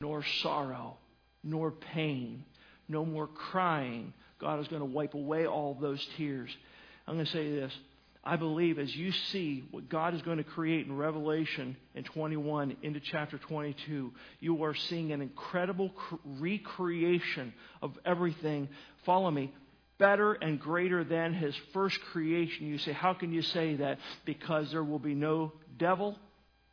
nor sorrow, nor pain, no more crying. God is going to wipe away all those tears. I'm going to say this. I believe as you see what God is going to create in Revelation in 21 into chapter 22, you are seeing an incredible recreation of everything. Follow me. Better and greater than his first creation. You say, how can you say that? Because there will be no devil,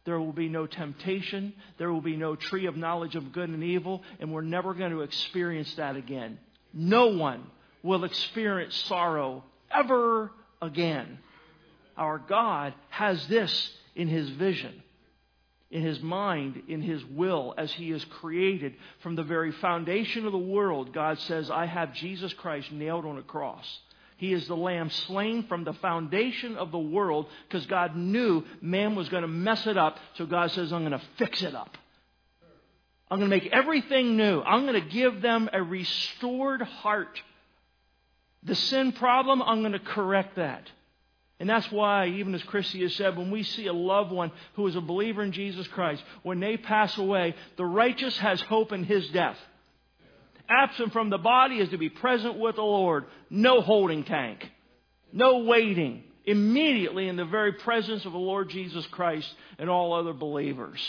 there will be no temptation. There will be no tree of knowledge of good and evil. And we're never going to experience that again. No one will experience sorrow ever again. Our God has this in His vision, in His mind, in His will, as He is created. From the very foundation of the world, God says, I have Jesus Christ nailed on a cross. He is the lamb slain from the foundation of the world because God knew man was going to mess it up. So God says, I'm going to fix it up. I'm going to make everything new. I'm going to give them a restored heart. The sin problem, I'm going to correct that. And that's why, even as Christy has said, when we see a loved one who is a believer in Jesus Christ, when they pass away, the righteous has hope in his death. Absent from the body is to be present with the Lord. No holding tank. No waiting. Immediately in the very presence of the Lord Jesus Christ and all other believers.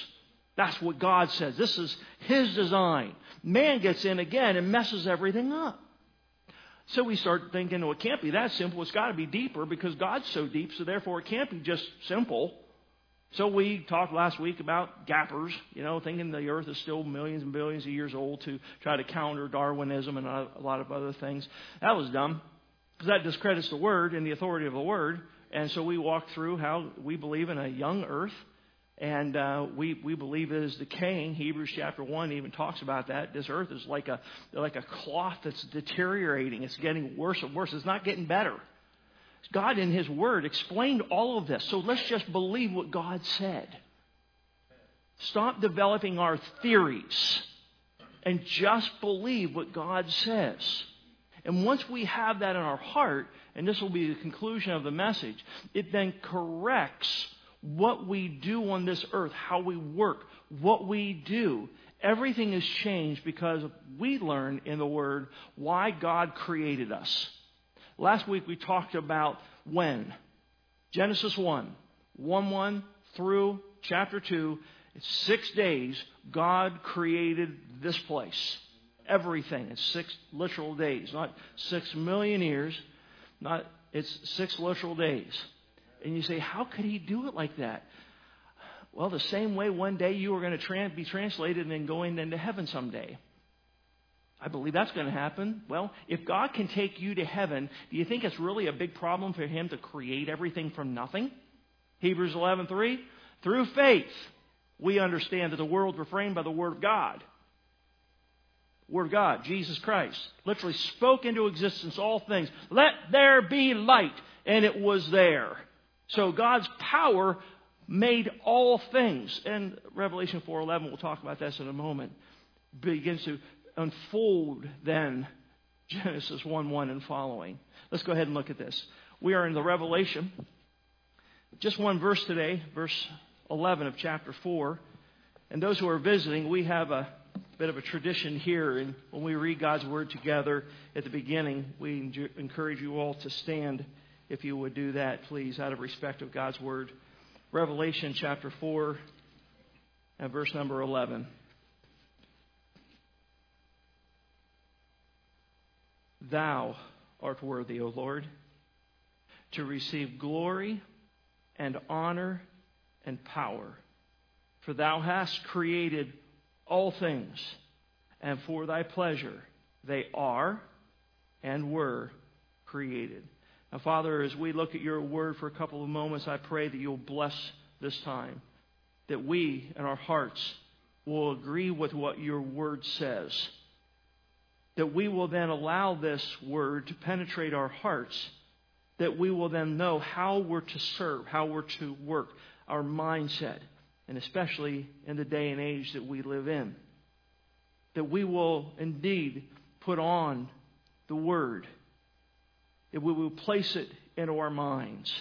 That's what God says. This is His design. Man gets in again and messes everything up. So we start thinking, well, it can't be that simple. It's got to be deeper because God's so deep, so therefore it can't be just simple. So we talked last week about gappers, you know, thinking the earth is still millions and billions of years old to try to counter Darwinism and a lot of other things. That was dumb because that discredits the word and the authority of the word. And so we walked through how we believe in a young earth and uh, we we believe it is decaying. Hebrews chapter one even talks about that. This earth is like a like a cloth that's deteriorating. It's getting worse and worse. It's not getting better. God in His Word explained all of this. So let's just believe what God said. Stop developing our theories and just believe what God says. And once we have that in our heart, and this will be the conclusion of the message, it then corrects what we do on this earth, how we work, what we do. Everything is changed because we learn in the Word why God created us. Last week we talked about when. Genesis 1, 1 1 through chapter 2. Six days God created this place. Everything. It's six literal days, not six million years. Not it's six literal days. And you say, how could he do it like that? Well, the same way one day you are going to be translated and then going into heaven someday. I believe that's going to happen. Well, if God can take you to heaven, do you think it's really a big problem for him to create everything from nothing? Hebrews 11:3 Through faith we understand that the world was framed by the word of God. Word of God, Jesus Christ, literally spoke into existence all things. Let there be light, and it was there. So God's power made all things. And Revelation 4:11, we'll talk about this in a moment, begins to unfold then Genesis 1 1 and following. Let's go ahead and look at this. We are in the Revelation. Just one verse today, verse 11 of chapter 4. And those who are visiting, we have a bit of a tradition here. And when we read God's Word together at the beginning, we encourage you all to stand if you would do that, please, out of respect of God's Word. Revelation chapter 4 and verse number 11. Thou art worthy, O Lord, to receive glory and honor and power. For thou hast created all things, and for thy pleasure they are and were created. Now, Father, as we look at your word for a couple of moments, I pray that you'll bless this time, that we in our hearts will agree with what your word says that we will then allow this word to penetrate our hearts, that we will then know how we're to serve, how we're to work, our mindset, and especially in the day and age that we live in. That we will indeed put on the word, that we will place it into our minds,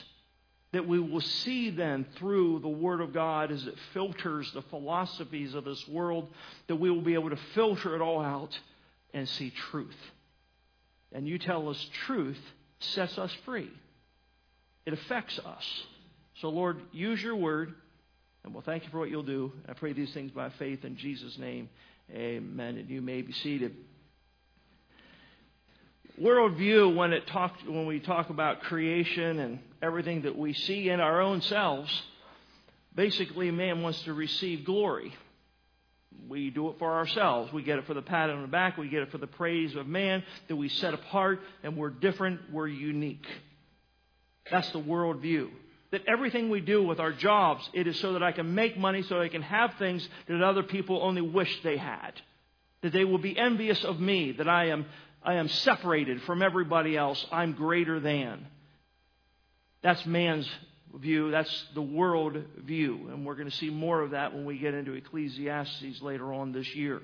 that we will see then through the Word of God as it filters the philosophies of this world, that we will be able to filter it all out and see truth. And you tell us truth sets us free, it affects us. So, Lord, use your Word, and we'll thank you for what you'll do. I pray these things by faith in Jesus' name. Amen. And you may be seated worldview when it talk, when we talk about creation and everything that we see in our own selves, basically man wants to receive glory. We do it for ourselves. We get it for the pat on the back. We get it for the praise of man that we set apart and we're different. We're unique. That's the worldview. That everything we do with our jobs, it is so that I can make money, so I can have things that other people only wish they had. That they will be envious of me, that I am I am separated from everybody else. I'm greater than. That's man's view. That's the world view. And we're going to see more of that when we get into Ecclesiastes later on this year.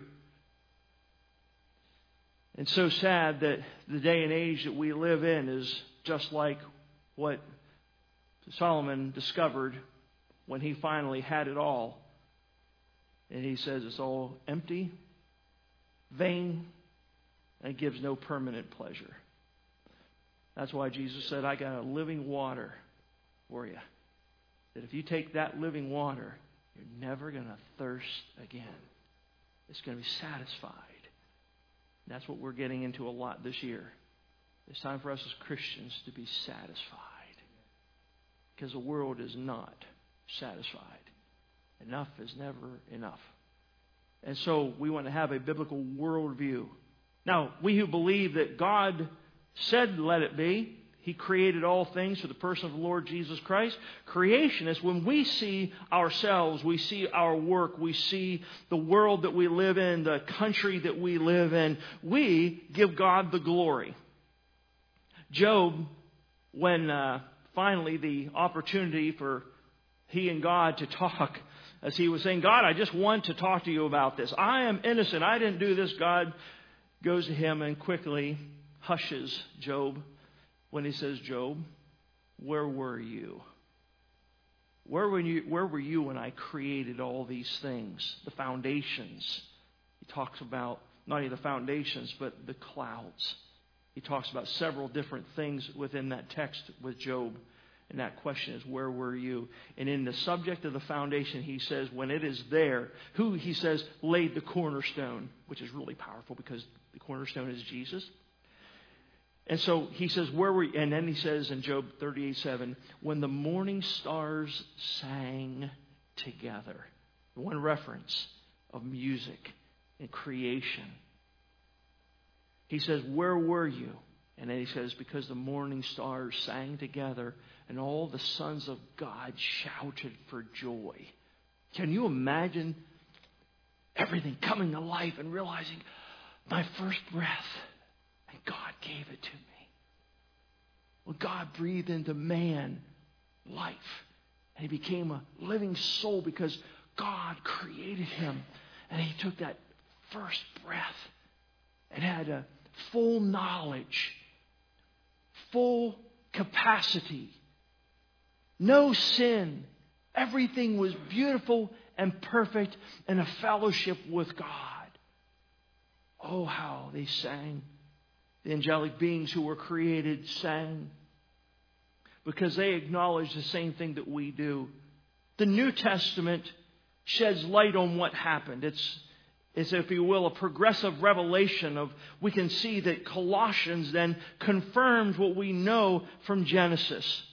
It's so sad that the day and age that we live in is just like what Solomon discovered when he finally had it all. And he says it's all empty, vain, and gives no permanent pleasure. That's why Jesus said, I got a living water for you. That if you take that living water, you're never going to thirst again. It's going to be satisfied. That's what we're getting into a lot this year. It's time for us as Christians to be satisfied. Because the world is not satisfied. Enough is never enough. And so we want to have a biblical worldview now, we who believe that God said, let it be, He created all things for the person of the Lord Jesus Christ. Creation is when we see ourselves, we see our work, we see the world that we live in, the country that we live in, we give God the glory. Job, when uh, finally the opportunity for he and God to talk, as he was saying, God, I just want to talk to you about this. I am innocent. I didn't do this, God goes to him and quickly hushes Job when he says, Job, where were you? Where were you, where were you when I created all these things, the foundations? He talks about not only the foundations, but the clouds. He talks about several different things within that text with Job. And that question is, where were you? And in the subject of the foundation, he says, when it is there, who, he says, laid the cornerstone, which is really powerful because the cornerstone is Jesus. And so he says, where were you? And then he says in Job 38 7, when the morning stars sang together. One reference of music and creation. He says, Where were you? And then he says, Because the morning stars sang together and all the sons of God shouted for joy. Can you imagine everything coming to life and realizing, my first breath, and God gave it to me. Well, God breathed into man life, and he became a living soul because God created him, and he took that first breath and had a full knowledge, full capacity, no sin. Everything was beautiful and perfect and a fellowship with God. Oh, how they sang. The angelic beings who were created sang because they acknowledge the same thing that we do. The New Testament sheds light on what happened. It's, it's, if you will, a progressive revelation of, we can see that Colossians then confirms what we know from Genesis.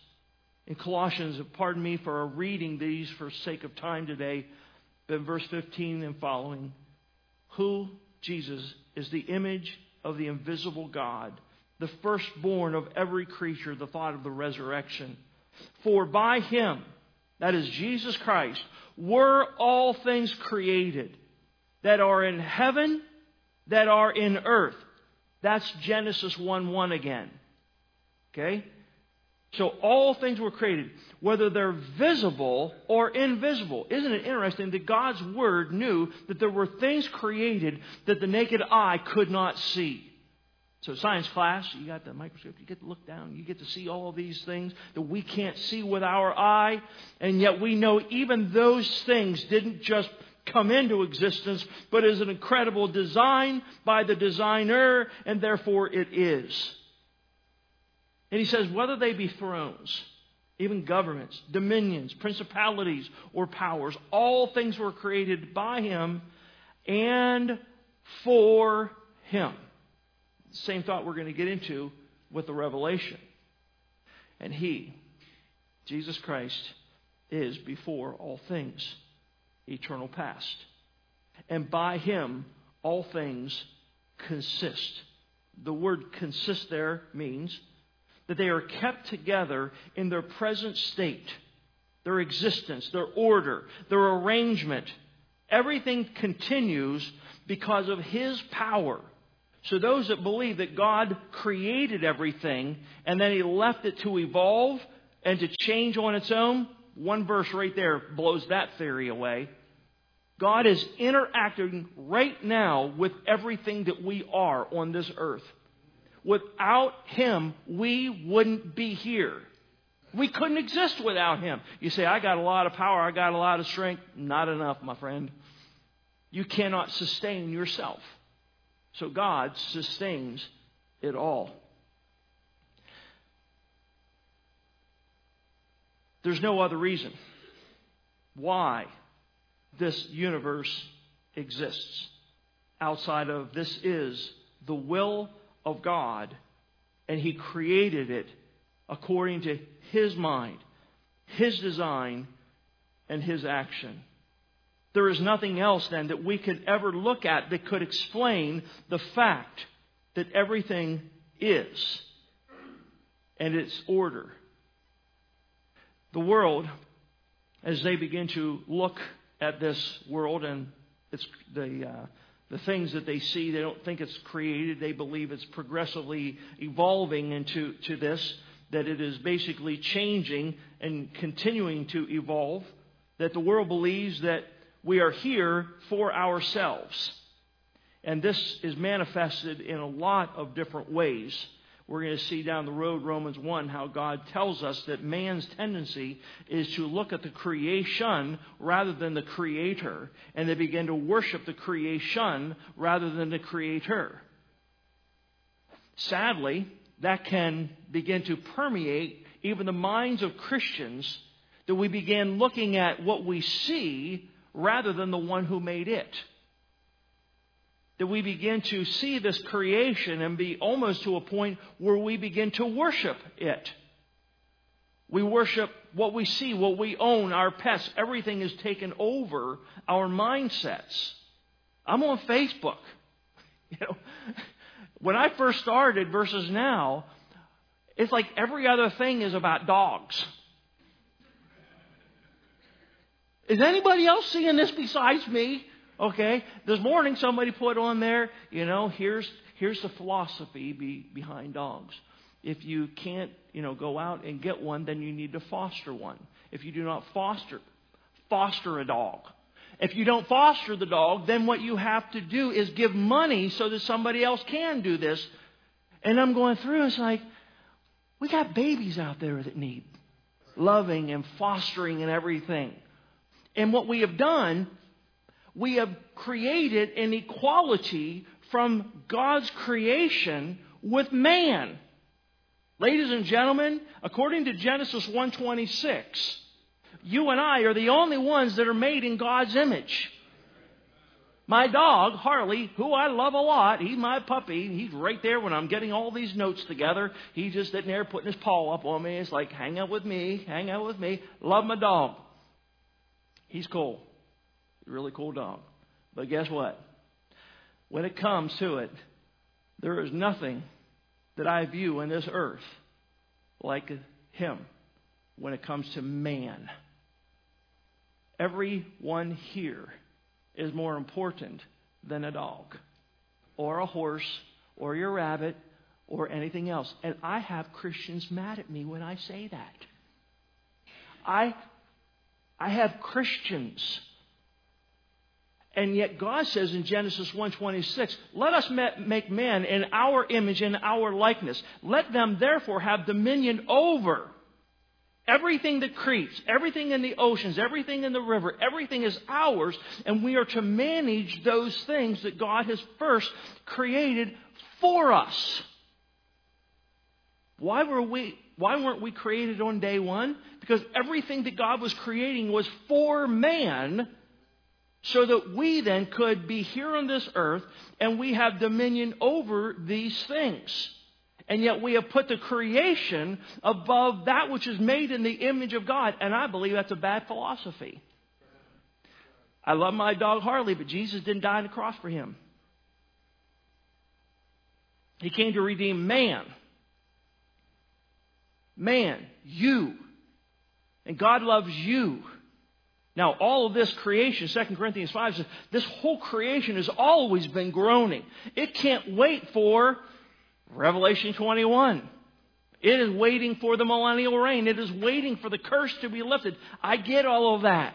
In Colossians, pardon me for reading these for sake of time today, but verse 15 and following, who Jesus is the image of the invisible God, the firstborn of every creature, the thought of the resurrection. For by him, that is Jesus Christ, were all things created that are in heaven, that are in earth. That's Genesis 1 1 again. Okay? So all things were created, whether they're visible or invisible. Isn't it interesting that God's Word knew that there were things created that the naked eye could not see? So, science class, you got the microscope, you get to look down, you get to see all these things that we can't see with our eye, and yet we know even those things didn't just come into existence, but is an incredible design by the designer, and therefore it is. And he says, whether they be thrones, even governments, dominions, principalities, or powers, all things were created by him and for him. Same thought we're going to get into with the revelation. And he, Jesus Christ, is before all things, eternal past. And by him, all things consist. The word consist there means that they are kept together in their present state, their existence, their order, their arrangement. Everything continues because of His power. So, those that believe that God created everything and then He left it to evolve and to change on its own, one verse right there blows that theory away. God is interacting right now with everything that we are on this earth. Without Him, we wouldn't be here. We couldn't exist without Him. You say, I got a lot of power, I got a lot of strength. Not enough, my friend. You cannot sustain yourself. So God sustains it all. There's no other reason why this universe exists outside of this is the will of God, and He created it according to His mind, His design, and His action. There is nothing else then that we could ever look at that could explain the fact that everything is and its order. The world, as they begin to look at this world and it's the uh, the things that they see, they don't think it's created. They believe it's progressively evolving into to this, that it is basically changing and continuing to evolve. That the world believes that we are here for ourselves. And this is manifested in a lot of different ways. We're going to see down the road, Romans 1, how God tells us that man's tendency is to look at the creation rather than the creator, and they begin to worship the creation rather than the creator. Sadly, that can begin to permeate even the minds of Christians that we begin looking at what we see rather than the one who made it that we begin to see this creation and be almost to a point where we begin to worship it. We worship what we see, what we own, our pets. Everything is taken over our mindsets. I'm on Facebook. You know, when I first started versus now, it's like every other thing is about dogs. Is anybody else seeing this besides me? Okay, this morning somebody put on there, you know, here's here's the philosophy be, behind dogs. If you can't, you know, go out and get one, then you need to foster one. If you do not foster, foster a dog. If you don't foster the dog, then what you have to do is give money so that somebody else can do this. And I'm going through, it's like, we got babies out there that need loving and fostering and everything. And what we have done we have created an equality from God's creation with man. Ladies and gentlemen, according to Genesis 1:26, you and I are the only ones that are made in God's image. My dog, Harley, who I love a lot, he's my puppy. He's right there when I'm getting all these notes together. He's just sitting there putting his paw up on me. It's like, hang out with me, hang out with me. Love my dog. He's cool really cool dog. But guess what? When it comes to it, there is nothing that I view in this earth like him when it comes to man. Everyone here is more important than a dog or a horse or your rabbit or anything else. And I have Christians mad at me when I say that. I, I have Christians And yet God says in Genesis 1:26, "Let us make man in our image and our likeness. Let them therefore have dominion over everything that creeps, everything in the oceans, everything in the river, everything is ours, and we are to manage those things that God has first created for us." Why were we why weren't we created on day 1? Because everything that God was creating was for man so that we then could be here on this earth and we have dominion over these things. And yet we have put the creation above that which is made in the image of God. And I believe that's a bad philosophy. I love my dog Harley, but Jesus didn't die on the cross for him. He came to redeem man. Man, you. And God loves you. Now, all of this creation, 2 Corinthians 5 says, this whole creation has always been groaning. It can't wait for Revelation 21. It is waiting for the millennial reign. It is waiting for the curse to be lifted. I get all of that.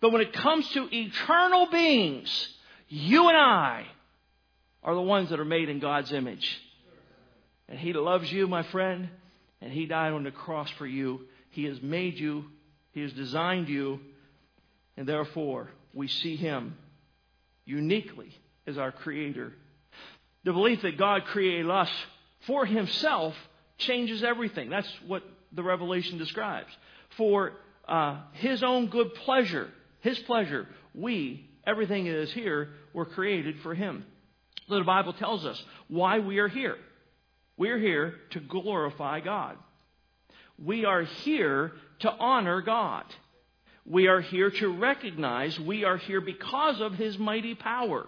But when it comes to eternal beings, you and I are the ones that are made in God's image. And He loves you, my friend, and He died on the cross for you. He has made you, He has designed you and therefore, we see him uniquely as our creator. The belief that God created us for himself changes everything. That's what the Revelation describes. For uh, his own good pleasure, his pleasure, we, everything that is here, were created for him. So The Bible tells us why we are here. We're here to glorify God. We are here to honor God. We are here to recognize we are here because of His mighty power.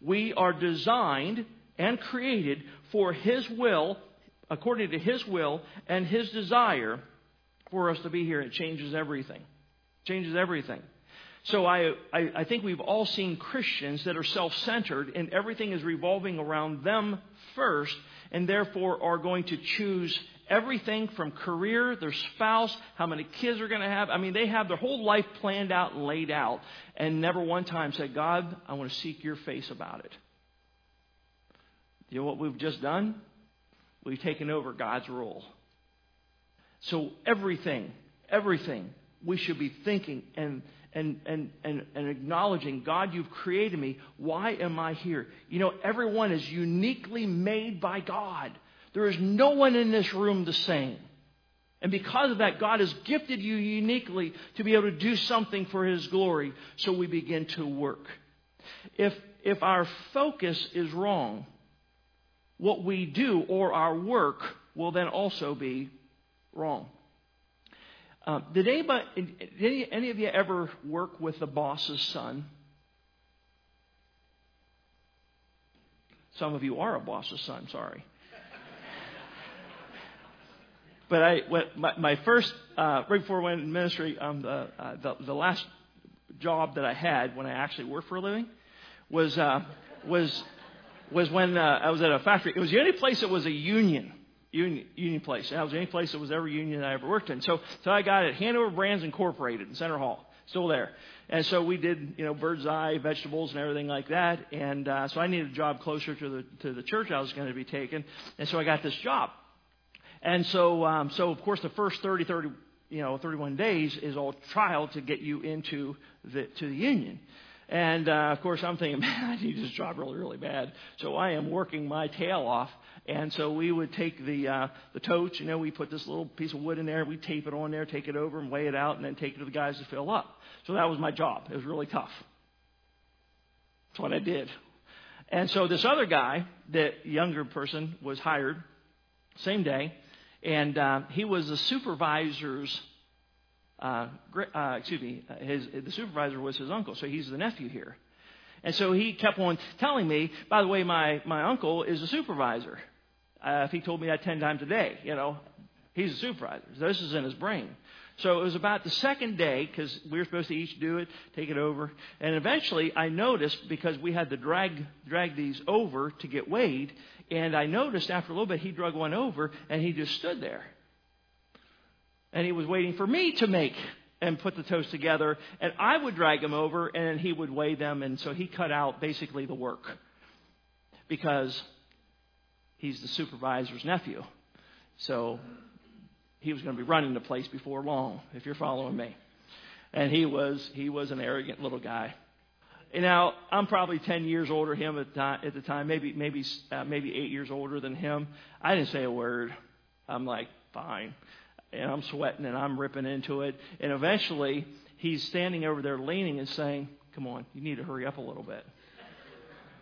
We are designed and created for His will, according to His will and His desire for us to be here. It changes everything. Changes everything. So I, I, I think we've all seen Christians that are self centered and everything is revolving around them first and therefore are going to choose everything from career, their spouse, how many kids they're going to have. I mean, they have their whole life planned out and laid out, and never one time said, God, I want to seek your face about it. You know what we've just done? We've taken over God's rule. So everything, everything, we should be thinking and and, and, and, and acknowledging, God, you've created me. Why am I here? You know, everyone is uniquely made by God. There is no one in this room the same. And because of that, God has gifted you uniquely to be able to do something for His glory. So we begin to work. If, if our focus is wrong, what we do or our work will then also be wrong. Uh, did anybody, any, any of you ever work with the boss's son? Some of you are a boss's son, sorry. But I, my, my first, uh, right before I went in ministry, um, the, uh, the, the last job that I had when I actually worked for a living was, uh, was, was when uh, I was at a factory. It was the only place that was a union. Union, union place. That was the only place that was ever union I ever worked in. So, so I got it. Hanover Brands Incorporated in Centre Hall, still there. And so we did, you know, Birds Eye vegetables and everything like that. And uh, so I needed a job closer to the to the church I was going to be taking. And so I got this job. And so, um, so of course, the first 30, 30, you know, 31 days is all trial to get you into the to the union. And uh, of course, I'm thinking, man, I need this job really, really bad. So I am working my tail off. And so we would take the uh, the totes, you know, we put this little piece of wood in there, we tape it on there, take it over, and weigh it out, and then take it to the guys to fill up. So that was my job. It was really tough. That's what I did. And so this other guy, that younger person, was hired same day, and uh, he was the supervisor's. Uh, uh, excuse me, his, the supervisor was his uncle, so he's the nephew here. And so he kept on telling me, by the way, my, my uncle is a supervisor. Uh, if he told me that 10 times a day, you know, he's a supervisor. This is in his brain. So it was about the second day, because we were supposed to each do it, take it over. And eventually I noticed, because we had to drag, drag these over to get weighed, and I noticed after a little bit he drug one over and he just stood there. And he was waiting for me to make and put the toast together, and I would drag him over, and he would weigh them, and so he cut out basically the work because he's the supervisor's nephew. So he was going to be running the place before long, if you're following me. And he was he was an arrogant little guy. And now I'm probably 10 years older him at the time, at the time maybe maybe uh, maybe eight years older than him. I didn't say a word. I'm like, fine and I'm sweating and I'm ripping into it. And eventually, he's standing over there leaning and saying, Come on, you need to hurry up a little bit.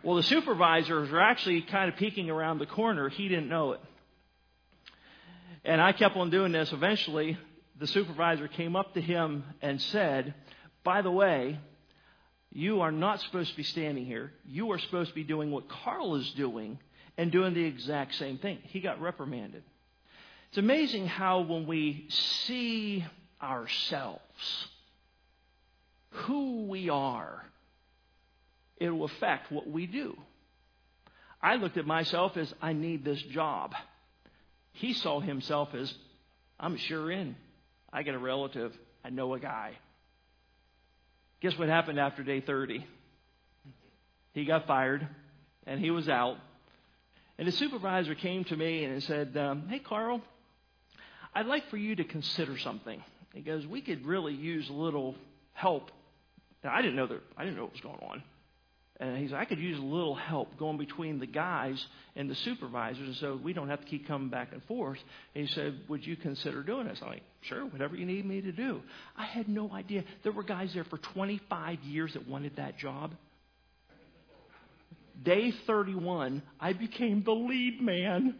Well, the supervisors were actually kind of peeking around the corner. He didn't know it. And I kept on doing this. Eventually, the supervisor came up to him and said, By the way, you are not supposed to be standing here. You are supposed to be doing what Carl is doing and doing the exact same thing. He got reprimanded. It's amazing how when we see ourselves, who we are, it will affect what we do. I looked at myself as I need this job. He saw himself as I'm sure in. I get a relative. I know a guy. Guess what happened after day 30? He got fired and he was out. And the supervisor came to me and said, um, Hey, Carl, I'd like for you to consider something. He goes, We could really use a little help. Now, I didn't know that I didn't know what was going on. And he's I could use a little help going between the guys and the supervisors, and so we don't have to keep coming back and forth. And he said, Would you consider doing this? I'm like, Sure, whatever you need me to do. I had no idea. There were guys there for 25 years that wanted that job. Day 31, I became the lead man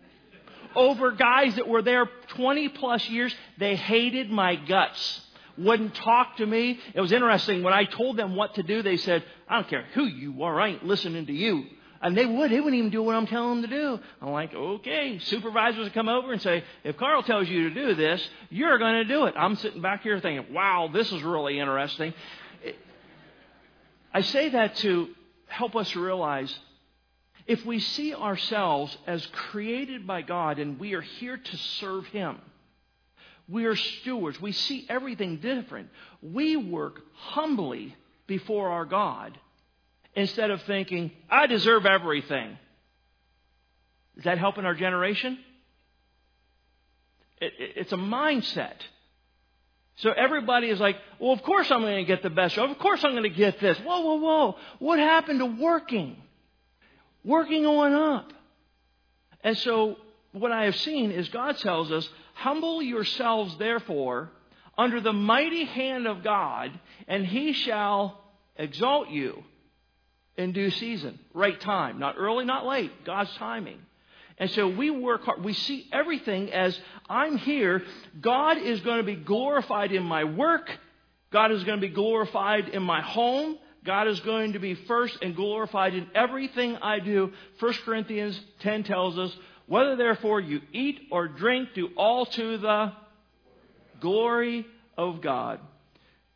over guys that were there 20 plus years. They hated my guts. Wouldn't talk to me. It was interesting. When I told them what to do, they said, I don't care who you are. I ain't listening to you. And they would. They wouldn't even do what I'm telling them to do. I'm like, okay. Supervisors would come over and say, if Carl tells you to do this, you're going to do it. I'm sitting back here thinking, wow, this is really interesting. I say that to help us realize if we see ourselves as created by God and we are here to serve Him, we are stewards. We see everything different. We work humbly before our God instead of thinking, I deserve everything. Is that helping our generation? It, it, it's a mindset. So everybody is like, well, of course I'm going to get the best job. Of course I'm going to get this. Whoa, whoa, whoa. What happened to working? working on up. And so, what I have seen is God tells us, Humble yourselves, therefore, under the mighty hand of God, and he shall exalt you in due season, right time, not early, not late, God's timing. And so we work hard. We see everything as I'm here. God is going to be glorified in my work. God is going to be glorified in my home. God is going to be first and glorified in everything I do. 1 Corinthians 10 tells us, whether therefore you eat or drink, do all to the glory of God.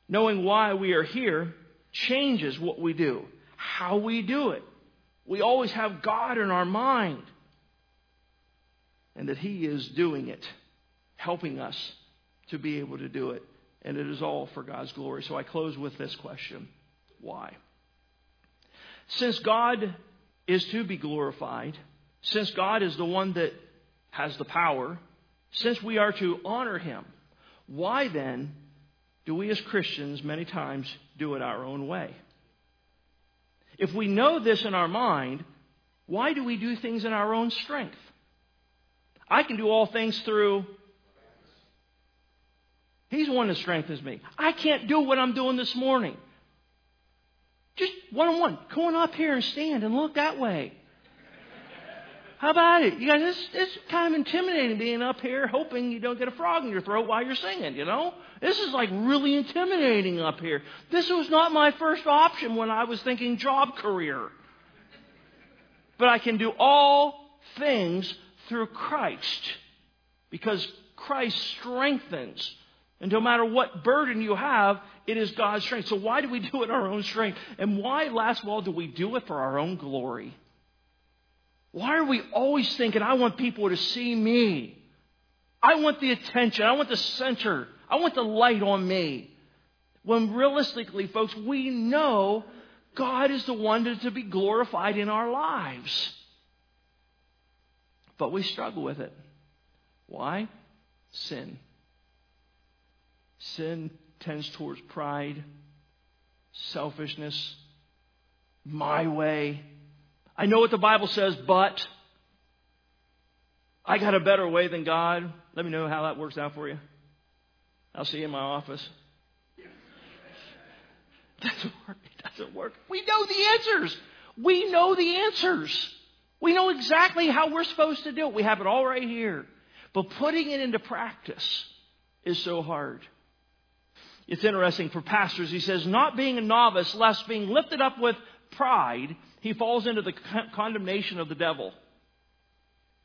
Knowing why we are here changes what we do, how we do it. We always have God in our mind and that He is doing it, helping us to be able to do it. And it is all for God's glory. So I close with this question. Why? Since God is to be glorified, since God is the one that has the power, since we are to honor Him, why then do we as Christians many times do it our own way? If we know this in our mind, why do we do things in our own strength? I can do all things through. He's the one that strengthens me. I can't do what I'm doing this morning. Just one on one. Come on up here and stand and look that way. How about it? You guys, it's, it's kind of intimidating being up here hoping you don't get a frog in your throat while you're singing, you know? This is like really intimidating up here. This was not my first option when I was thinking job career. But I can do all things through Christ because Christ strengthens and no matter what burden you have, it is God's strength. So why do we do it our own strength? And why, last of all, do we do it for our own glory? Why are we always thinking, I want people to see me? I want the attention. I want the center. I want the light on me. When realistically, folks, we know God is the one to be glorified in our lives. But we struggle with it. Why? Sin. Sin tends towards pride, selfishness, my way. I know what the Bible says, but I got a better way than God. Let me know how that works out for you. I'll see you in my office. Doesn't work. It doesn't work. We know the answers. We know the answers. We know exactly how we're supposed to do it. We have it all right here. But putting it into practice is so hard. It's interesting for pastors. He says, not being a novice, lest being lifted up with pride, he falls into the condemnation of the devil.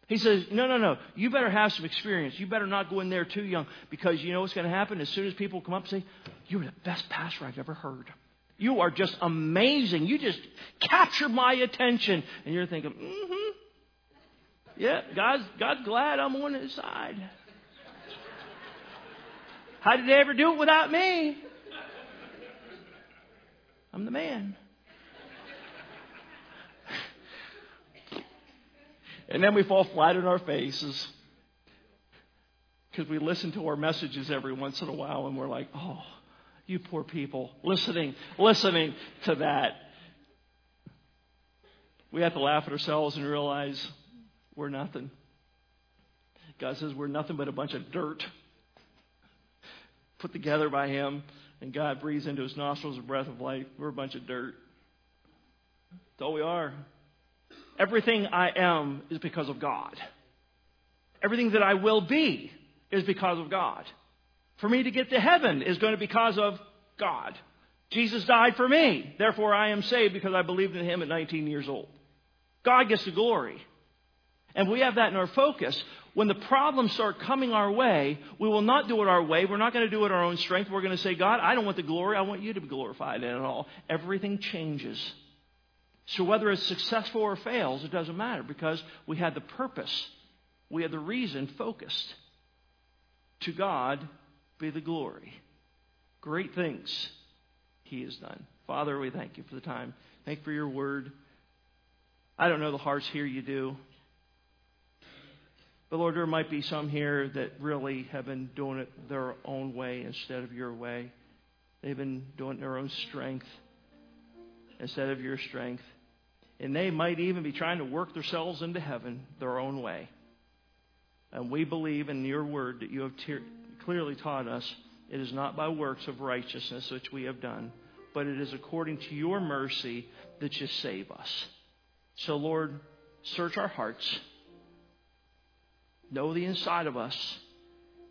He says, no, no, no. You better have some experience. You better not go in there too young because you know what's going to happen? As soon as people come up and say, You're the best pastor I've ever heard. You are just amazing. You just captured my attention. And you're thinking, mm hmm. Yeah, God's, God's glad I'm on his side. How did they ever do it without me? I'm the man. And then we fall flat on our faces because we listen to our messages every once in a while and we're like, oh, you poor people, listening, listening to that. We have to laugh at ourselves and realize we're nothing. God says we're nothing but a bunch of dirt put together by Him, and God breathes into His nostrils a breath of life. We're a bunch of dirt. That's all we are. Everything I am is because of God. Everything that I will be is because of God. For me to get to heaven is going to be because of God. Jesus died for me. Therefore, I am saved because I believed in him at 19 years old. God gets the glory. And we have that in our focus. When the problems start coming our way, we will not do it our way. We're not going to do it our own strength. We're going to say, God, I don't want the glory. I want you to be glorified in it all. Everything changes. So whether it's successful or fails, it doesn't matter because we had the purpose, we had the reason focused. To God be the glory. Great things He has done. Father, we thank you for the time. Thank you for your word. I don't know the hearts here, you do. But Lord, there might be some here that really have been doing it their own way instead of your way. They've been doing it their own strength instead of your strength and they might even be trying to work themselves into heaven their own way. And we believe in your word that you have te- clearly taught us it is not by works of righteousness which we have done, but it is according to your mercy that you save us. So, Lord, search our hearts, know the inside of us,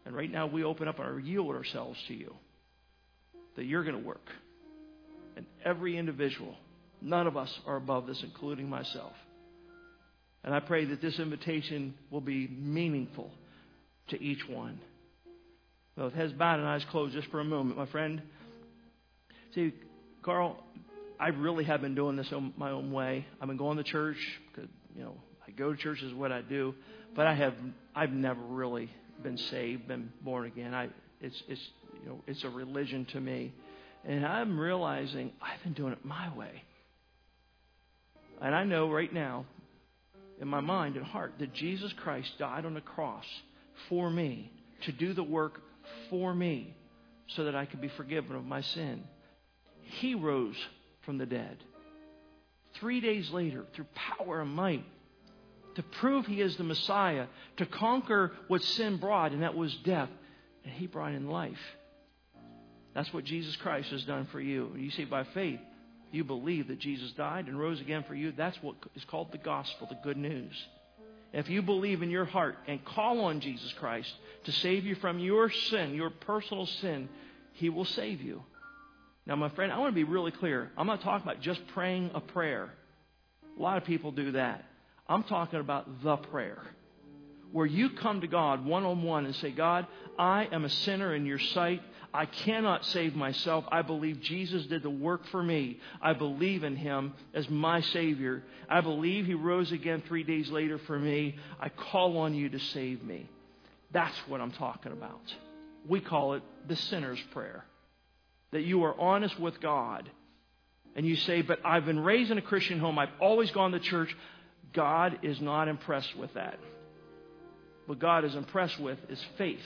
and right now we open up and yield ourselves to you that you're going to work in every individual None of us are above this, including myself. And I pray that this invitation will be meaningful to each one. So with heads bowed and eyes closed just for a moment, my friend. See, Carl, I really have been doing this my own way. I've been going to church because, you know, I go to church is what I do, but I have I've never really been saved, been born again. I it's it's you know, it's a religion to me. And I'm realizing I've been doing it my way. And I know right now, in my mind and heart, that Jesus Christ died on the cross for me, to do the work for me, so that I could be forgiven of my sin. He rose from the dead. Three days later, through power and might, to prove he is the Messiah, to conquer what sin brought, and that was death, and he brought in life. That's what Jesus Christ has done for you. You see, by faith, you believe that Jesus died and rose again for you, that's what is called the gospel, the good news. If you believe in your heart and call on Jesus Christ to save you from your sin, your personal sin, He will save you. Now, my friend, I want to be really clear. I'm not talking about just praying a prayer. A lot of people do that. I'm talking about the prayer where you come to God one on one and say, God, I am a sinner in your sight. I cannot save myself. I believe Jesus did the work for me. I believe in him as my Savior. I believe he rose again three days later for me. I call on you to save me. That's what I'm talking about. We call it the sinner's prayer. that you are honest with God and you say, But I've been raised in a Christian home, I've always gone to church, God is not impressed with that. What God is impressed with is faith,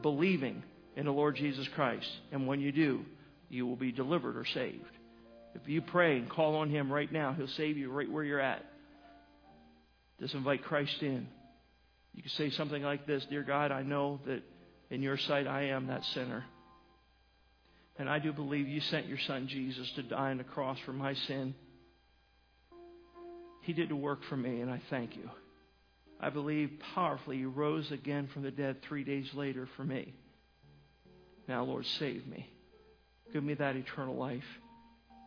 believing in the Lord Jesus Christ. And when you do, you will be delivered or saved. If you pray and call on Him right now, He'll save you right where you're at. Just invite Christ in. You can say something like this Dear God, I know that in your sight I am that sinner. And I do believe you sent your son Jesus to die on the cross for my sin. He did the work for me, and I thank you. I believe powerfully you rose again from the dead three days later for me. Now, Lord, save me. Give me that eternal life.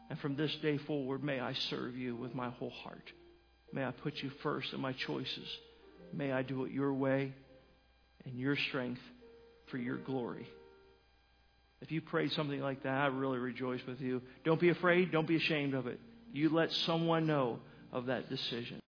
And from this day forward, may I serve you with my whole heart. May I put you first in my choices. May I do it your way and your strength for your glory. If you prayed something like that, I really rejoice with you. Don't be afraid. Don't be ashamed of it. You let someone know of that decision.